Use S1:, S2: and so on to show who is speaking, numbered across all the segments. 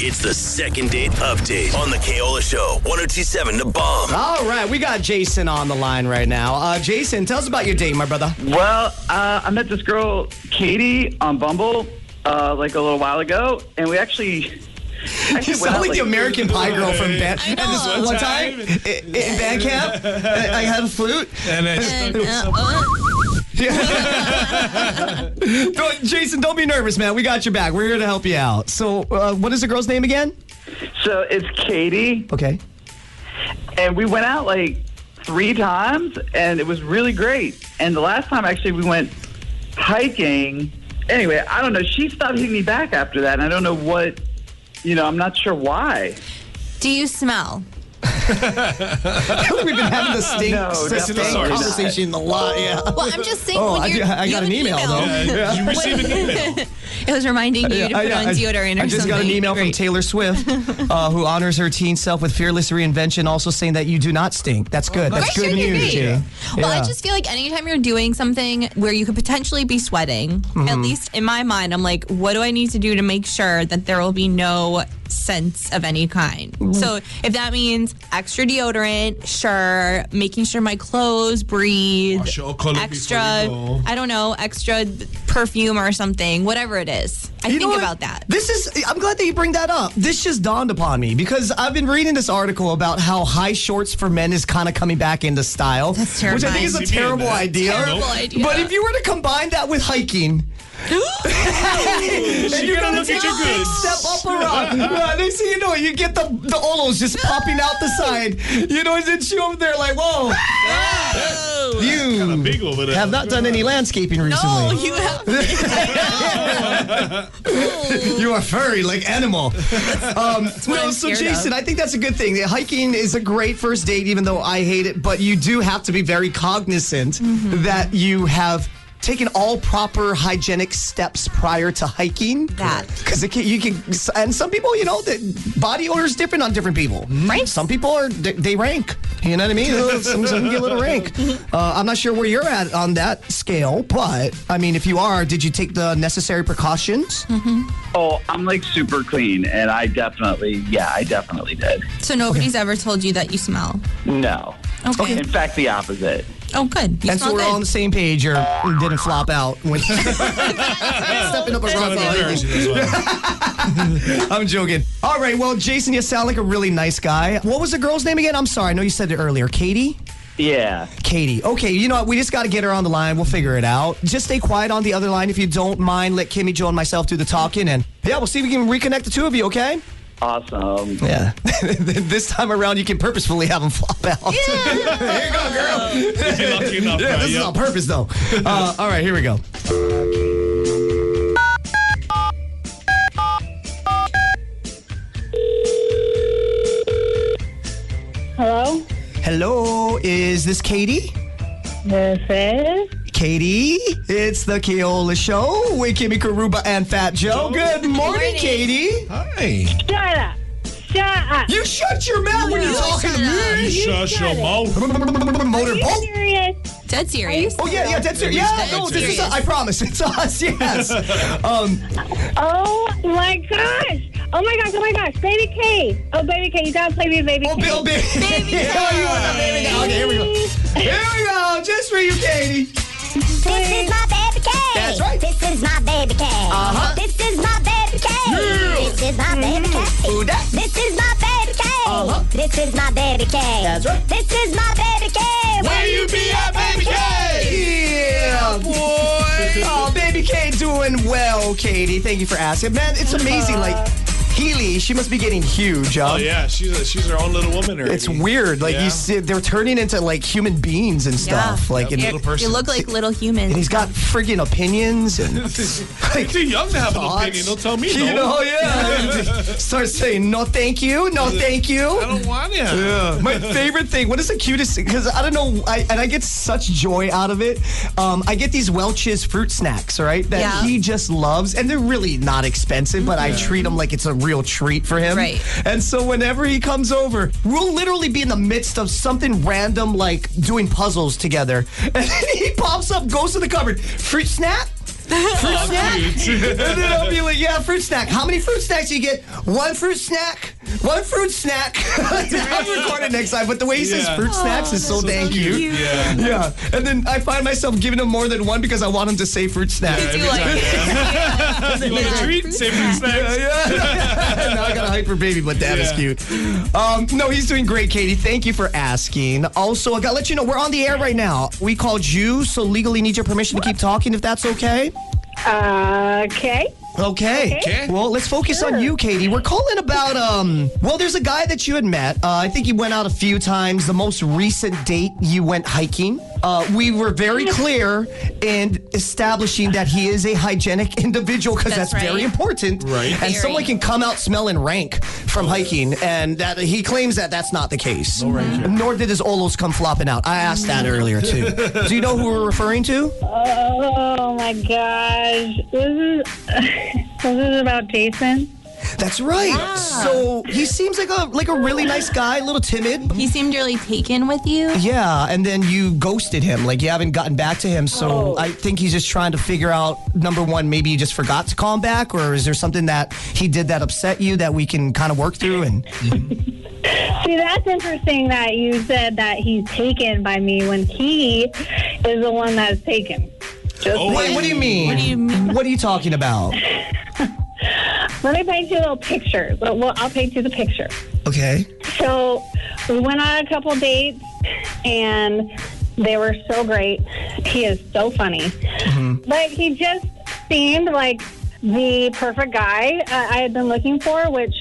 S1: It's the second date update on the Keola Show. 1027 Da Bomb.
S2: All right, we got Jason on the line right now. Uh, Jason, tell us about your date, my brother.
S3: Well, uh, I met this girl, Katie, on Bumble, uh, like a little while ago, and we actually.
S2: You sound like the American Pie girl from band.
S4: I know.
S2: And this one
S4: One
S2: time
S4: time.
S2: i- in band camp, I I had a flute.
S4: And I
S5: And, uh, uh,
S2: Don't- Jason, don't be nervous, man. We got your back. We're here to help you out. So, uh, what is the girl's name again?
S3: So it's Katie,
S2: Okay.
S3: and we went out like three times, and it was really great. And the last time, actually, we went hiking. Anyway, I don't know. She stopped hitting me back after that, and I don't know what. You know, I'm not sure why.
S5: do you smell?
S2: We've been having the stink,
S3: No,
S2: the
S3: definitely
S2: stink
S3: not.
S2: conversation a lot. Yeah.
S5: Well, I'm just saying.
S2: Oh,
S5: when
S2: I,
S5: you're,
S2: I got
S5: have
S2: an email, though.
S4: Yeah, you received an email.
S5: it was reminding you to put
S2: yeah,
S5: on
S2: I-
S5: deodorant or
S2: I just
S5: something.
S2: got an email from Taylor Swift, uh, who honors her teen self with fearless reinvention, also saying that you do not stink. That's good. That's good
S5: great,
S2: news,
S5: great.
S2: Jay.
S5: Well, I just feel like anytime you're doing something where you could potentially be sweating,
S2: Mm-hmm.
S5: at least in my mind, I'm like, what do I need to do to make sure that there will be no sense of any kind?
S2: Mm-hmm.
S5: So if that means extra deodorant, sure, making sure my clothes breathe,
S4: Wash your color
S5: extra,
S4: before you go.
S5: I don't know, extra perfume or something, whatever it is. I
S2: You know
S5: think
S2: what?
S5: about that.
S2: This is. I'm glad that you bring that up. This just dawned upon me because I've been reading this article about how high shorts for men is kind of coming back into style,
S5: That's
S2: which I think is a
S4: terrifying.
S2: terrible idea.
S5: Terrible idea.
S2: But if you were to combine that with hiking. and you're
S4: gonna
S2: gonna
S4: look
S2: take
S4: at
S2: a
S4: your
S2: big
S4: goods.
S2: step up around. yeah, next thing you know, you get the the olos just popping out the side. You know, and you over there like, whoa, you
S4: Big over there.
S2: have not done any landscaping recently.
S5: Oh, you have.
S2: You are furry, like animal. Um,
S5: what
S2: no, so Jason,
S5: of.
S2: I think that's a good thing. Hiking is a great first date, even though I hate it. But you do have to be very cognizant
S5: Mm-hmm.
S2: that you have taken all proper hygienic steps prior to hiking.
S5: That.
S2: because it can, you can, and some people, you know, the body odor is different on different people.
S5: Right.
S2: Some people are they, they rank. You know what I mean? some, some get a little rank. Uh, I'm not sure where you're at on that scale, but I mean, if you are, did you take the necessary precautions?
S3: Oh, I'm like super clean, and I definitely, yeah, I definitely did.
S5: So nobody's ever told you that you smell.
S3: No.
S5: Okay.
S3: In fact, the opposite.
S5: Oh, good. You
S2: And so
S5: smell
S2: we're
S5: good.
S2: all on the same page, or didn't flop out when stepping up a
S4: Gotta be
S2: rough
S4: as well.
S2: I'm joking. All right, well, Jason, you sound like a really nice guy. What was the girl's name again? I'm sorry, I know you said it earlier. Katie?
S3: Yeah.
S2: Katie. Okay, you know what? We just got to get her on the line. We'll figure it out. Just stay quiet on the other line if you don't mind. Let Kimmy, Joe, and myself do the talking. And yeah, we'll see if we can reconnect the two of you, okay?
S3: Awesome.
S2: Yeah. this time around, you can purposefully have them flop out. Yeah. here you go, girl.
S4: You're lucky enough,
S2: Yeah,
S4: right?
S2: this is
S4: Yep.
S2: on purpose, though. Uh, all right, here we go.
S6: Hello,
S2: Hello, is this Katie?
S6: this is.
S2: Katie, it's the Keola Show with Kimmy Karuba and Fat Joe. Good morning,
S5: morning.
S2: Katie.
S4: Hi.
S6: Shut up! Shut up!
S2: You shut your mouth when you're talking to
S5: up.
S2: me.
S4: Shush your
S6: got it.
S4: mouth.
S2: Motor
S6: Are you serious?
S5: Dead serious.
S2: Oh yeah, yeah, that's it. Yeah,
S5: Dead
S2: no, this is.
S5: serious.
S2: I promise, it's us. Yes. Um,
S6: Oh my gosh! Oh my gosh! Oh my gosh! Baby K! Oh, Baby K! You gotta play me, Baby
S2: oh,
S6: K.
S2: Bill, baby.
S5: Baby
S2: oh, you want that baby now? Okay, here we go. Here we go, just for you, Katie.
S7: This is my baby K.
S2: That's right.
S7: This is my baby K.
S2: Uh-huh.
S7: This is my baby K.
S2: Yeah.
S7: This is my baby K.
S2: Who that?
S7: This is my baby K.
S2: Uh-huh.
S7: This is my baby K.
S2: That's right.
S7: This is my baby K.
S2: Where you be at, baby K? Yeah, boy. Oh, baby K doing well, Katie. Thank you for asking. Man, it's amazing. Like, Healy, she must be getting huge, huh?
S4: Oh yeah, she's a, she's her own little woman. Already.
S2: It's weird. Like
S4: Yeah.
S2: you see, they're turning into like human beings and stuff. Like,
S4: Yep.
S2: and,
S4: Little
S5: You
S4: person.
S5: look like little humans.
S2: and he's got friggin' opinions and
S4: You're too young to have an opinion. Don't tell me
S2: You
S4: no.
S2: know, yeah. Start saying no, thank you, no, thank you.
S4: I don't want you.
S2: Yeah. My favorite thing. What is the cutest? Because I don't know, I, and I get such joy out of it. Um, I get these Welch's fruit snacks, right? That
S5: Yeah.
S2: he just loves, and they're really not expensive, but I treat them like it's a real treat for him.
S5: Right.
S2: And so whenever he comes over, we'll literally be in the midst of something random, like doing puzzles together, and then he pops up, goes to the cupboard, fruit snack. fruit snack. And then I'll be like, yeah, fruit snack. How many fruit snacks do you get? One fruit snack. One fruit snack. I'll record it next time. But the way he says
S4: Yeah.
S2: fruit snacks is so, dang cute.
S4: Yeah.
S2: Yeah. And then I find myself giving him more than one because I want him to say fruit snack.
S5: You like it.
S4: You want a treat? Save fruit snacks.
S2: Yeah, yeah. now I got a hyper baby, but that is
S4: Yeah.
S2: cute. Um, no, he's doing great, Katie. Thank you for asking. Also, I gotta let you know we're on the air right now. We called you, so legally need your permission to keep talking if that's okay.
S6: Okay.
S2: Okay.
S4: Okay.
S2: Well, let's focus on you, Katie. We're calling about um. Well, there's a guy that you had met. Uh, I think you went out a few times. The most recent date you went hiking. Uh, we were very clear in establishing that he is a hygienic individual because that's,
S5: That's
S2: very important.
S4: Right.
S2: And
S5: Very.
S2: someone can come out smelling rank from hiking, and that he claims that that's not the case. Nor did his olos come flopping out. I asked that earlier too. Do you know who we're referring to?
S6: Oh my gosh. This is this is about Jason.
S2: That's right. Yeah. So he seems like a like a really nice guy, a little timid.
S5: He seemed really taken with you.
S2: Yeah, and then you ghosted him. Like you haven't gotten back to him. So
S6: Oh.
S2: I think he's just trying to figure out number one, maybe you just forgot to call him back, or is there something that he did that upset you that we can kind of work through? And
S6: See, that's interesting that you said that he's taken by me when he is the one that's taken. Just
S4: Oh.
S2: wait, what do you mean?
S5: What do you mean?
S2: What are you talking about?
S6: Let me paint you a little picture. Well, well, I'll paint you the picture.
S2: Okay.
S6: So we went on a couple dates, and they were so great. He is so funny. Like he just seemed like the perfect guy uh, I had been looking for. Which,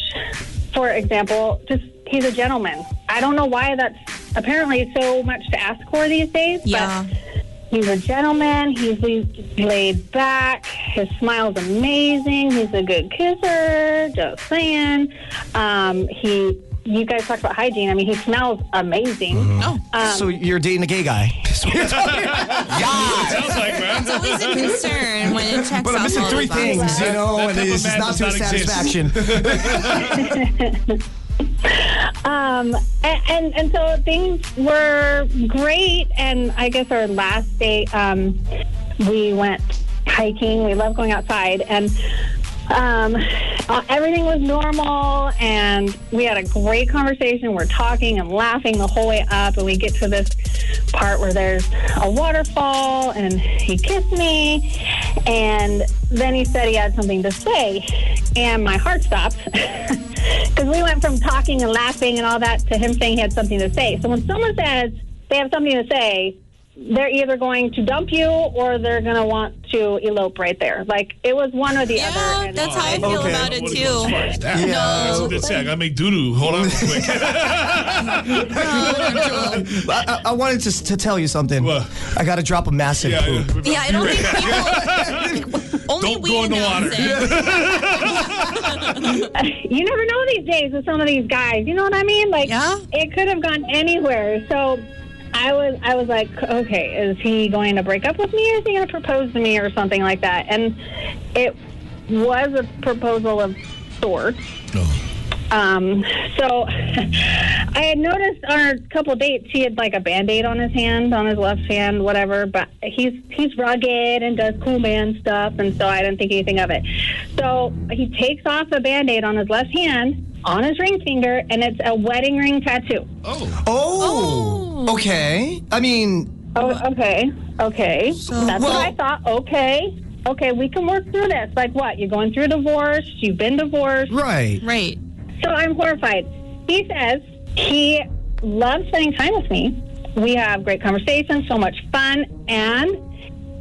S6: for example, just he's a gentleman. I don't know why that's apparently so much to ask for these days.
S5: Yeah.
S6: But He's a gentleman. He's laid back. His smile's amazing. He's a good kisser. Just saying. Um, he. You guys talk about hygiene. I mean, he smells amazing.
S5: Oh,
S2: so you're dating a gay guy.
S4: Sounds like, man.
S5: it's always a concern when it checks
S2: But I'm missing three
S5: the boxes.
S2: things, you know,
S4: That
S2: and
S4: type of
S2: it's
S4: man
S2: not
S4: does
S2: to
S4: not exist.
S2: satisfaction.
S6: Um, and, and and so things were great. And I guess our last date, um, we went hiking. We love going outside, and um, uh, everything was normal. And we had a great conversation. We're talking and laughing the whole way up, and we get to this part where there's a waterfall, and he kissed me, and then he said he had something to say, and my heart stopped. Because we went from talking and laughing and all that to him saying he had something to say. So when someone says they have something to say, they're either going to dump you or they're going to want to elope right there. Like it was one or the other.
S5: Yeah,
S6: and-
S5: that's how I feel
S2: Okay.
S5: about it
S4: Wouldn't go as
S5: too.
S4: far as that.
S2: Yeah.
S4: That's what say. I gotta make doo doo. Hold on real quick.
S2: I, I- I wanted to, to tell you something.
S4: What?
S2: I got to drop a massive
S4: yeah,
S2: poop.
S5: Yeah, I don't think people. Only
S4: Don't
S5: we
S4: go in the water.
S6: you never know these days with some of these guys. You know what I mean? Like
S5: Yeah.
S6: it could have gone anywhere. So I was I was like, okay, is he going to break up with me or is he going to propose to me or something like that? And it was a proposal of sorts. Oh. Um, so I had noticed on a couple dates he had like a band-aid on his hand, on his left hand, whatever, but he's he's rugged and does cool man stuff and so I didn't think anything of it. So he takes off a band-aid on his left hand on his ring finger and it's a wedding ring tattoo.
S4: Oh.
S2: Oh, okay. I mean,
S6: Oh, okay. Okay. That's
S2: well-
S6: what I thought. Okay. Okay, we can work through this. Like what? You're going through a divorce, you've been divorced.
S2: right.
S5: Right.
S6: So I'm horrified. He says he loves spending time with me. We have great conversations, so much fun, and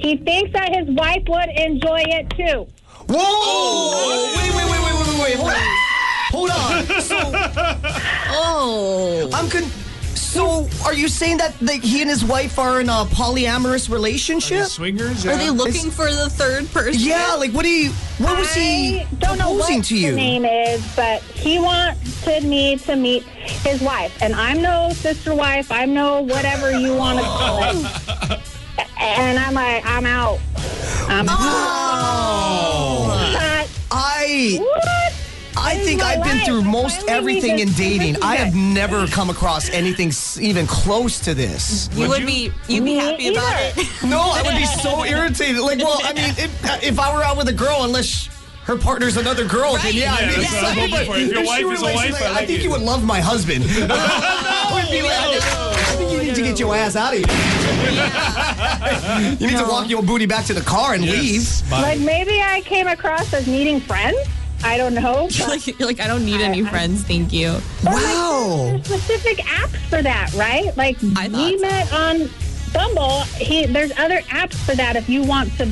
S6: he thinks that his wife would enjoy it too.
S2: Whoa! Wait, wait, wait, wait, wait, wait, wait. Hold on. Hold on. So
S5: Oh.
S2: I'm con- So are you saying that like, he and his wife are in a polyamorous relationship?
S4: Swingers?
S5: Are they looking for the third person?
S2: Yeah, like what do you? What was he
S6: I don't know
S2: proposing
S6: what
S2: to you?
S6: the name is, but he wanted me to meet his wife, and I'm no sister wife. I'm no whatever you want to call it. And I'm like, I'm out. I'm
S2: Oh.
S6: out.
S2: I
S6: What?
S2: I think I've been through
S6: I
S2: most everything in dating. I have never come across anything s- even close to this.
S5: You
S4: Would
S5: would
S4: you?
S5: be you'd be
S6: Me
S5: happy about
S6: either.
S5: it.
S2: No, I would be so irritated. Like, well, I mean, if, if I were out with a girl, unless her partner's another girl, then
S5: Right.
S2: yeah, I'd
S4: Yeah,
S2: be
S4: that's what I'm
S2: excited.
S4: hoping for. If your wife is a wife,
S2: she's
S4: I
S2: like,
S4: like
S2: think
S4: it.
S2: you would love my husband. I would be like, I think you need to get your ass out of here. you need to walk your booty back to the car and leave.
S4: Bye.
S6: Like maybe I came across as needing friends. I don't know.
S5: You're like, you're like, I don't need any friends, thank you.
S2: Wow.
S6: There's specific apps for that, right? Like
S5: I thought
S6: we
S5: so.
S6: met on Bumble. He, there's other apps for that if you want to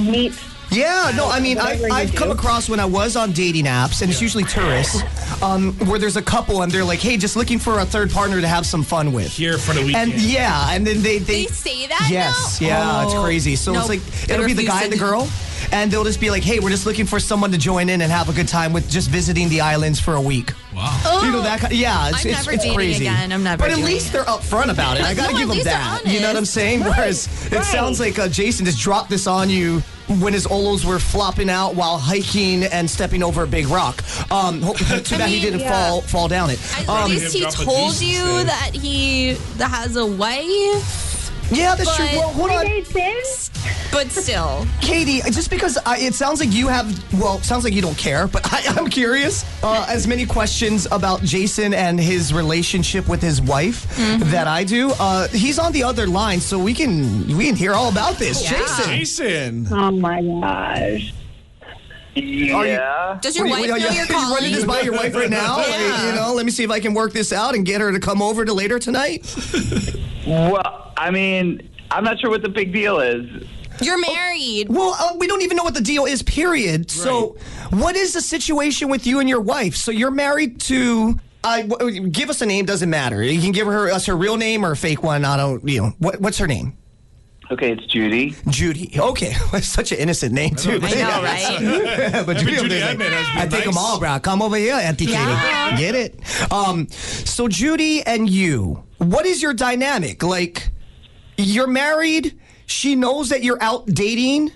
S6: meet.
S2: Yeah, no, I mean, I,
S6: Whatever you
S2: I've come across when I was on dating apps, and it's usually tourists, um, where there's a couple and they're like, hey, just looking for a third partner to have some fun with.
S4: Here for the weekend.
S2: And yeah, and then they they,
S5: They say that
S2: Yes,
S5: now?
S2: yeah, it's
S5: Oh.
S2: crazy. So it's like it'll be the guy and the girl, and they'll just be like, "Hey, we're just looking for someone to join in and have a good time with just visiting the islands for a week."
S4: wow.
S2: You know that kind yeah, it's,
S5: I'm
S2: it's,
S5: never
S2: it's
S5: dating
S2: crazy.
S5: again. I'm never
S2: But at least
S5: it.
S2: they're upfront about it. I gotta
S5: no,
S2: give them that. You know what I'm
S5: honest.
S2: saying? Whereas it
S6: Right.
S2: sounds like uh, Jason just dropped this on you when his olos were flopping out while hiking and stepping over a big rock. Um, ho- too bad he
S5: mean,
S2: didn't
S6: yeah.
S2: fall fall down it.
S5: At
S2: Um,
S5: least he
S4: Him drop a
S5: told you
S4: instead.
S5: that he has a wife,
S2: yeah, that's true.
S5: but-
S2: Well, hold
S6: Three
S2: on.
S6: days in?
S5: but still.
S2: Katie, just because I, it sounds like you have, well, sounds like you don't care, but I, I'm curious. Uh, as many questions about Jason and his relationship with his wife that I do. Uh, he's on the other line, so we can we can hear all about this.
S5: Yeah.
S2: Jason,
S4: Jason.
S6: Oh my gosh.
S3: Yeah.
S5: Does your wife
S2: are you-
S5: know
S2: you-
S5: you're
S2: you running
S5: calling?
S2: this by your wife right now? Like,
S5: Yeah.
S2: you know, let me see if I can work this out and get her to come over to later tonight.
S3: Well, I mean, I'm not sure what the big deal is.
S5: You're married.
S2: Well, uh, we don't even know what the deal is, period. So, what is the situation with you and your wife? So, you're married to. I w- give us a name. Doesn't matter. You can give her us her real name or a fake one. I don't. You know what, what's her name?
S3: Okay, it's Judy.
S2: Judy. Okay, that's such an innocent name too.
S5: I know, right?
S2: but Judy,
S4: Judy
S2: I'm
S4: Edmond has been
S2: I take them all, bro. Come over here, Auntie
S5: Yeah.
S2: Katie. Get it? Um, so Judy and you, what is your dynamic? Like, you're married. She knows that you're out dating,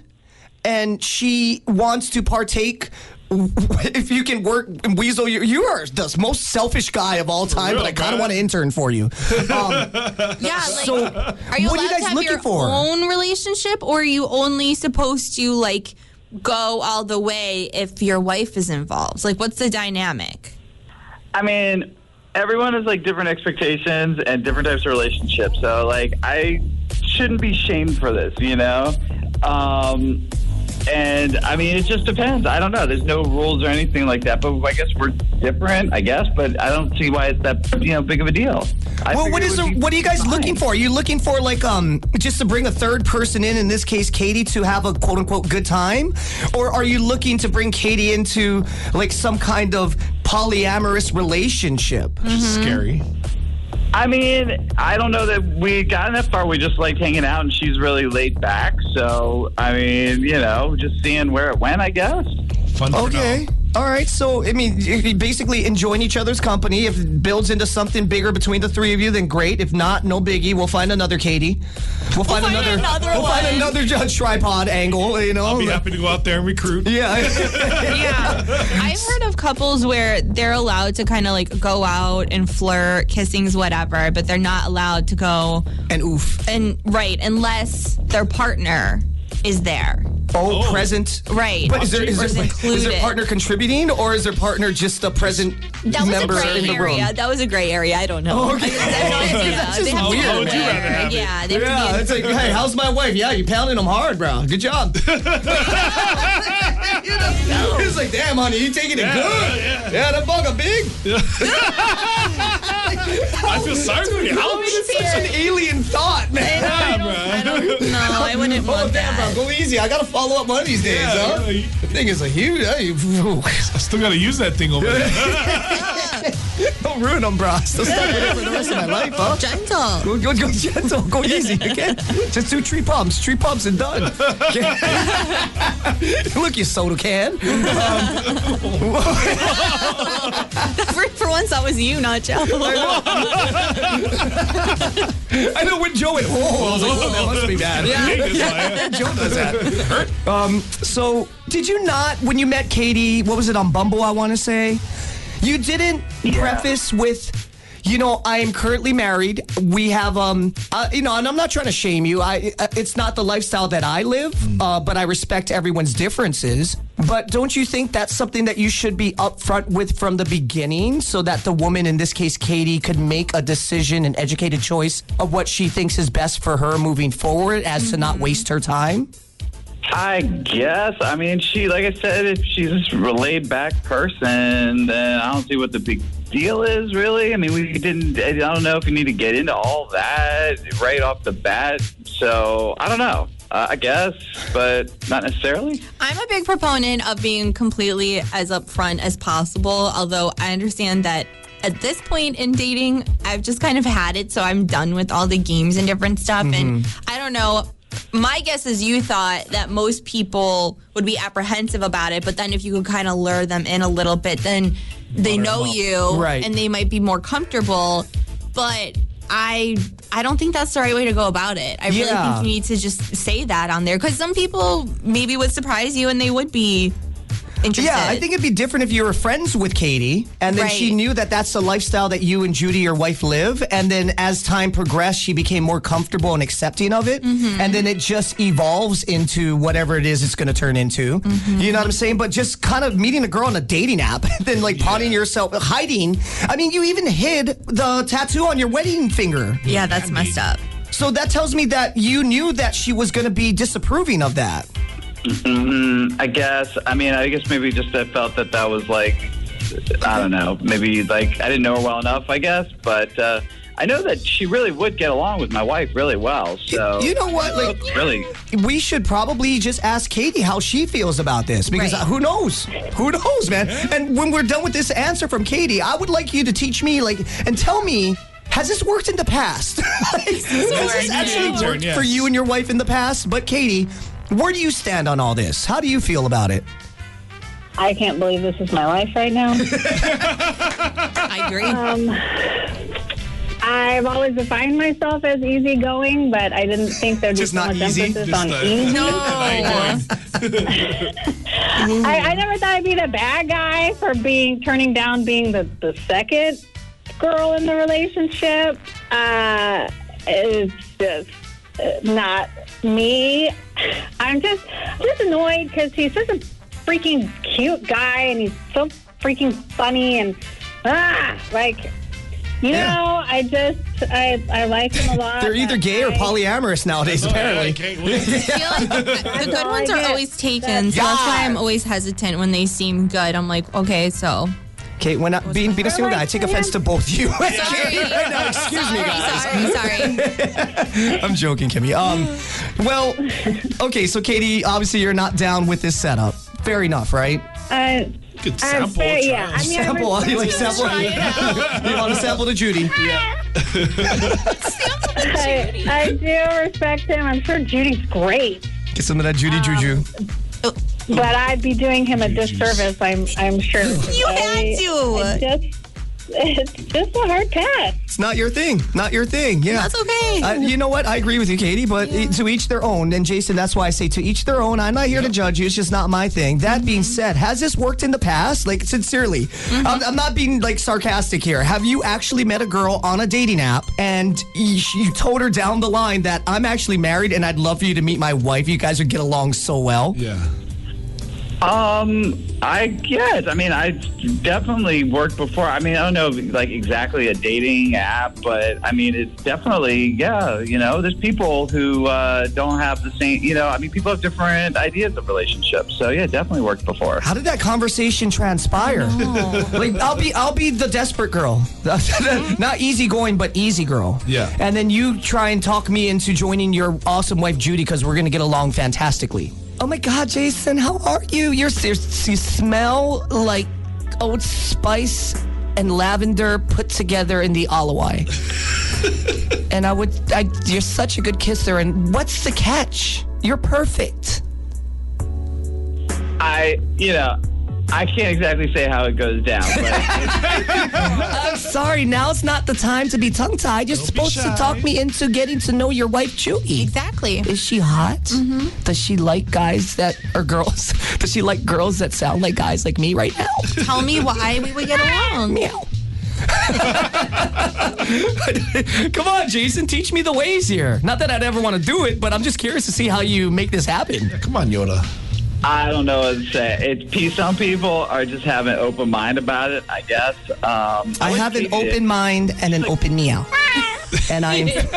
S2: and she wants to partake. If you can work, Weasel, you, you are the most selfish guy of all time,
S4: real,
S2: but I kind of want to intern for you. Um,
S5: Yeah, like
S2: So,
S5: are you
S2: what are you guys
S5: to have
S2: looking
S5: your
S2: for?
S5: own relationship or are you only supposed to like go all the way if your wife is involved? Like what's the dynamic?
S3: I mean, everyone has like different expectations and different types of relationships. So, like, I shouldn't be shamed for this, you know? Um, and I mean, it just depends. I don't know. There's no rules or anything like that. But I guess we're different, I guess. But I don't see why it's that, you know, big of a deal. I
S2: well,
S3: figured
S2: what the, what are you guys
S3: fine.
S2: looking for? Are you looking for like um just to bring a third person in? In this case, Katie, to have a quote unquote good time, or are you looking to bring Katie into like some kind of polyamorous relationship?
S5: Mm-hmm.
S4: Scary.
S3: I mean, I don't know that we got that far. We just liked hanging out, and she's really laid back. So, I mean, you know, just seeing where it went, I guess.
S4: Fun for
S2: Okay.
S4: Now.
S2: All right. So, I mean, if you basically enjoying each other's company. If it builds into something bigger between the three of you, then great. If not, no biggie. We'll find another Katie. We'll find,
S5: find
S2: another.
S5: another
S2: we'll find another uh, tripod angle. You know.
S4: I'll be happy to go out there and recruit.
S2: yeah.
S5: Yeah. I've heard of couples where they're allowed to kind of like go out and flirt, kissings, whatever, but they're not allowed to go
S2: and oof.
S5: and right unless their partner is there.
S2: Oh,
S4: Oh.
S2: present.
S5: Right.
S2: But is there, is,
S5: Or is
S2: there, is
S5: included.
S2: their partner contributing or is their partner just a present
S5: That was a gray
S2: in the
S5: area.
S2: room?
S5: That was a gray area. I don't know.
S2: Oh, okay.
S5: I have no idea.
S2: That's just
S5: They have to
S2: weird, How would you
S4: rather have it?
S5: Yeah, they
S2: Yeah,
S5: to
S2: it's like, hey, how's my wife? Yeah, you pounding them hard, bro. Good job. You know? It's like, damn, honey, you taking it
S4: Yeah,
S2: good.
S4: yeah.
S2: Yeah, that bug a big.
S4: I feel sorry for you.
S2: How is it such an alien thought, man?
S4: Yeah,
S5: I
S4: bro.
S5: don't know. I wouldn't
S2: Oh,
S5: want
S2: damn,
S5: that.
S2: bro, go easy. I gotta follow up one of these days,
S4: Yeah,
S2: huh?
S4: you-
S2: The thing is a huge.
S4: I still gotta use that thing over there.
S2: don't ruin them, bro. Still stuck with it for the rest of my life, huh?
S5: Gentle.
S2: Go, go, go gentle. Go easy, okay? Just do tree pumps. Tree pumps and done. Look, you soda can. Um,
S5: For, for once, that was you, not Joe.
S2: I know when Joe went, oh, I was like, oh, that must be bad.
S4: Yeah.
S2: Joe does that. um, so, did you not, when you met Katie, what was it on Bumble, I want to say? You didn't preface with, you know, I am currently married. We have, um, uh, you know, and I'm not trying to shame you. I, uh, it's not the lifestyle that I live, uh, but I respect everyone's differences. But don't you think that's something that you should be upfront with from the beginning, so that the woman, in this case Katie, could make a decision, an educated choice of what she thinks is best for her moving forward, as to not waste her time?
S3: I guess. I mean, she, like I said, if she's just a laid back person, then I don't see what the big deal is, really. I mean, we didn't, I don't know if you need to get into all that right off the bat. So, I don't know. Uh, I guess, but not necessarily.
S5: I'm a big proponent of being completely as upfront as possible, although I understand that at this point in dating, I've just kind of had it, so I'm done with all the games and different stuff. And I don't know. My guess is you thought that most people would be apprehensive about it, but then if you could kind of lure them in a little bit, then they know you
S2: Right.
S5: and they might be more comfortable. But I I don't think that's the right way to go about it. I really
S2: Yeah.
S5: think you need to just say that on there because some people maybe would surprise you and they would be interested.
S2: Yeah, I think it'd be different if you were friends with Katie and then she knew that that's the lifestyle that you and Judy, your wife, live. And then as time progressed, she became more comfortable and accepting of it.
S5: Mm-hmm.
S2: And then it just evolves into whatever it is it's going to turn into.
S5: Mm-hmm.
S2: You know what I'm saying? But just kind of meeting a girl on a dating app and then like pawning yourself, hiding. I mean, you even hid the tattoo on your wedding finger.
S5: yeah, that's messed up.
S2: So that tells me that you knew that she was going to be disapproving of that.
S3: I guess. I mean, I guess maybe just I felt that that was like, I don't know, maybe like I didn't know her well enough, I guess. But uh, I know that she really would get along with my wife really well. So
S2: You know what? Like,
S3: really,
S2: we should probably just ask Katie how she feels about this because
S5: Right.
S2: uh, who knows? Who knows, man? And when we're done with this answer from Katie, I would like you to teach me, like, and tell me. Has this worked in the past? Like, has this actually worked for you and your wife in the past? But Katie, where do you stand on all this? How do you feel about it?
S6: I can't believe this is my life right now.
S5: I agree.
S6: I've always defined myself as easygoing, but I didn't think there'd be
S2: Just
S6: so
S2: not
S6: much
S2: easy?
S6: emphasis
S4: Just
S6: on
S4: uh,
S6: easy.
S5: no.
S6: I, I never thought I'd be the bad guy for being turning down being the, the second girl in the relationship. Uh, it's just not me. I'm just just annoyed because he's such a freaking cute guy and he's so freaking funny and ah like. You
S2: Yeah.
S6: know, I just I I like him a lot.
S2: They're either gay or polyamorous nowadays, apparently.
S4: I can't wait.
S5: I feel like the good ones are always taken, so that's why I'm always hesitant when they seem good. I'm like, okay, so
S2: Okay, when I, being, being a single guy, I take offense to both you.
S5: sorry.
S2: right now, excuse me, guys.
S5: sorry, sorry, sorry.
S2: I'm joking, Kimmy. Um, well, okay, so Katie, obviously you're not down with this setup. Fair enough, right?
S6: Uh,
S4: Good
S6: I'm
S4: sample.
S6: fair, yeah. I mean, I
S2: Sample,
S6: was-
S2: you like sample? you want to sample to Judy?
S6: I, I do respect him. I'm sure Judy's great,
S2: Get some of that Judy Juju.
S6: But I'd be doing him a disservice. I'm I'm sure.
S5: You
S6: I-
S5: had to.
S6: I just it's just a hard pass.
S2: It's not your thing. Not your thing. Yeah.
S5: That's okay.
S2: I, you know what? I agree with you, Katie, but to each their own. And Jason, that's why I say to each their own. I'm not here to judge you. It's just not my thing. That being mm-hmm. said, has this worked in the past? Like, sincerely, mm-hmm. I'm, I'm not being like sarcastic here. Have you actually met a girl on a dating app and you, you told her down the line that I'm actually married and I'd love for you to meet my wife? You guys would get along so well.
S4: Yeah.
S3: Um, I guess. I mean, I definitely worked before. I mean, I don't know like exactly a dating app, but I mean, it's definitely yeah. You know, there's people who uh, don't have the same. You know, I mean, people have different ideas of relationships. So yeah, definitely worked before.
S2: How did that conversation transpire? like I'll be I'll be the desperate girl. Not easygoing, but easy girl.
S4: Yeah.
S2: And then you try and talk me into joining your awesome wife Judy because we're gonna get along fantastically. Oh my God, Jason, how are you? You're you smell like Old Spice and lavender put together in the Alawai. and I would, I, you're such a good kisser. And what's the catch? You're perfect.
S3: I, you know, I can't exactly say how it goes down, but
S2: I'm sorry. Now's not the time to be tongue tied. You're
S4: Don't be
S2: supposed to
S4: shy.
S2: talk me into getting to know your wife, Judy.
S5: Exactly.
S2: Is she hot? Mm-hmm. Does she like guys that are girls? Does she like girls that sound like guys like me right now?
S5: Tell me why we would get along.
S2: Meow. Come on, Jason, teach me the ways here. Not that I'd ever want to do it, but I'm just curious to see how you make this happen.
S4: Come on, Yoda.
S3: I don't know what to say. It's peace. Some people are just have an open mind about it. I guess. Um,
S2: I
S3: would
S2: have an
S3: keep it-
S2: open mind and an open meow. And I'm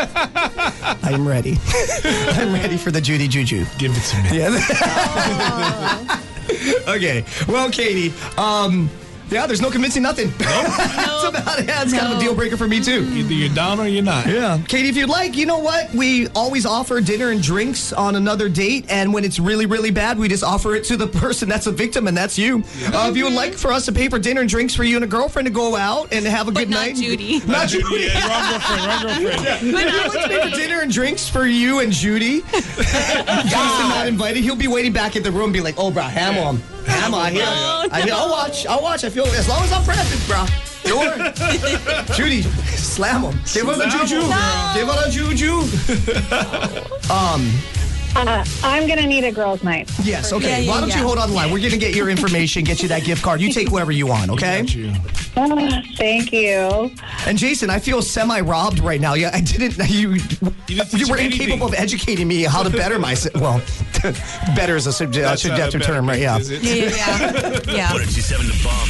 S2: I'm ready. I'm ready for the Judy Juju.
S4: Give it to me.
S2: Yeah. okay. Well, Katie, um, yeah, there's no convincing nothing. That's about it. That's kind of a deal breaker for me too.
S4: Either you're down or you're not.
S2: Yeah. Katie, if you'd like, you know what? We always offer dinner and drinks on another date. And when it's really, really bad, we just offer it to the person that's a victim, and that's you. Uh, if you would like for us to pay for dinner and drinks for you and a girlfriend to go out and have a
S5: But
S2: good
S5: not
S2: night.
S5: Judy.
S2: Not Judy.
S4: Yeah, wrong girlfriend, wrong girlfriend. Yeah.
S2: But now let's pay for dinner and drinks for you and Judy. Jason not invited. He'll be waiting back at the room, be like, "Oh, bro, hammer him, hammer. I hear, I hear. I'll watch. I'll watch. I feel as long as I'm present, bro. Sure. Judy, slam him. Give her the juju.
S4: him,
S2: Give her the juju.
S6: Uh, I'm going to need a girls' night.
S2: Yes. Okay.
S5: Yeah, yeah,
S2: Why don't you hold on the line? We're gonna get your information, get you that gift card. You take whatever you want. Okay.
S4: You.
S6: Ah, thank you.
S2: And Jason, I feel semi-robbed right now. Yeah, I didn't. You, you,
S4: didn't teach
S2: were
S4: him
S2: incapable of educating me how to better myself. Well, better is a subject,
S4: That's not a
S2: subjective
S4: better
S2: term, right? Yeah.
S4: is it?
S5: Yeah, yeah, yeah. yeah.
S1: 1027 Da Bomb.